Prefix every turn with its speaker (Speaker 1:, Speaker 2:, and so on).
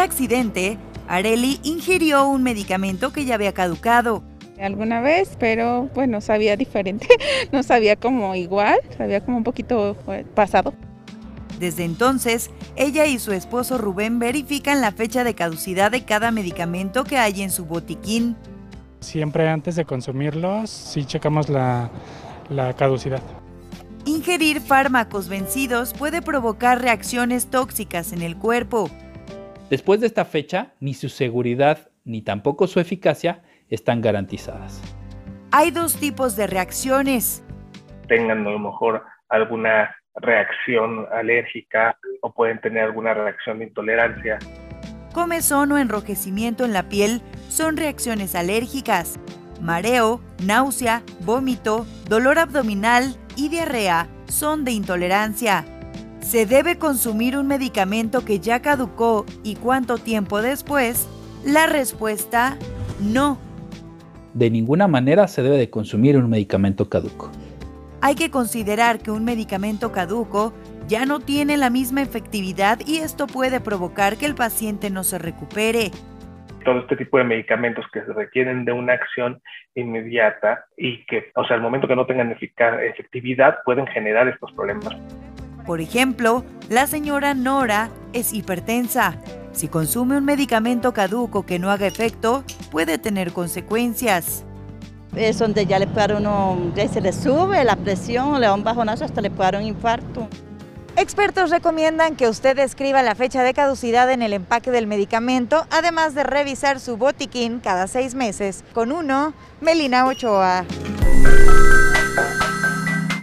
Speaker 1: accidente, Areli ingirió un medicamento que ya había caducado.
Speaker 2: Alguna vez, pero bueno, sabía diferente, no sabía como igual, sabía como un poquito eh, pasado.
Speaker 1: Desde entonces, ella y su esposo Rubén verifican la fecha de caducidad de cada medicamento que hay en su botiquín.
Speaker 3: Siempre antes de consumirlos, sí checamos la, la caducidad.
Speaker 1: Ingerir fármacos vencidos puede provocar reacciones tóxicas en el cuerpo.
Speaker 4: Después de esta fecha, ni su seguridad ni tampoco su eficacia están garantizadas.
Speaker 1: Hay dos tipos de reacciones.
Speaker 5: Tengan a lo mejor alguna reacción alérgica o pueden tener alguna reacción de intolerancia.
Speaker 1: Comezón o enrojecimiento en la piel son reacciones alérgicas. Mareo, náusea, vómito, dolor abdominal y diarrea son de intolerancia. ¿Se debe consumir un medicamento que ya caducó y cuánto tiempo después? La respuesta, no.
Speaker 4: De ninguna manera se debe de consumir un medicamento caduco.
Speaker 1: Hay que considerar que un medicamento caduco ya no tiene la misma efectividad y esto puede provocar que el paciente no se recupere.
Speaker 5: Todo este tipo de medicamentos que se requieren de una acción inmediata y que, o sea, al momento que no tengan efectividad, pueden generar estos problemas.
Speaker 1: Por ejemplo, la señora Nora es hipertensa. Si consume un medicamento caduco que no haga efecto, puede tener consecuencias.
Speaker 6: Es donde ya le puede dar uno, ya se le sube la presión, le da un bajonazo, hasta le puede dar un infarto.
Speaker 7: Expertos recomiendan que usted escriba la fecha de caducidad en el empaque del medicamento, además de revisar su botiquín cada seis meses. Con uno, Melina Ochoa.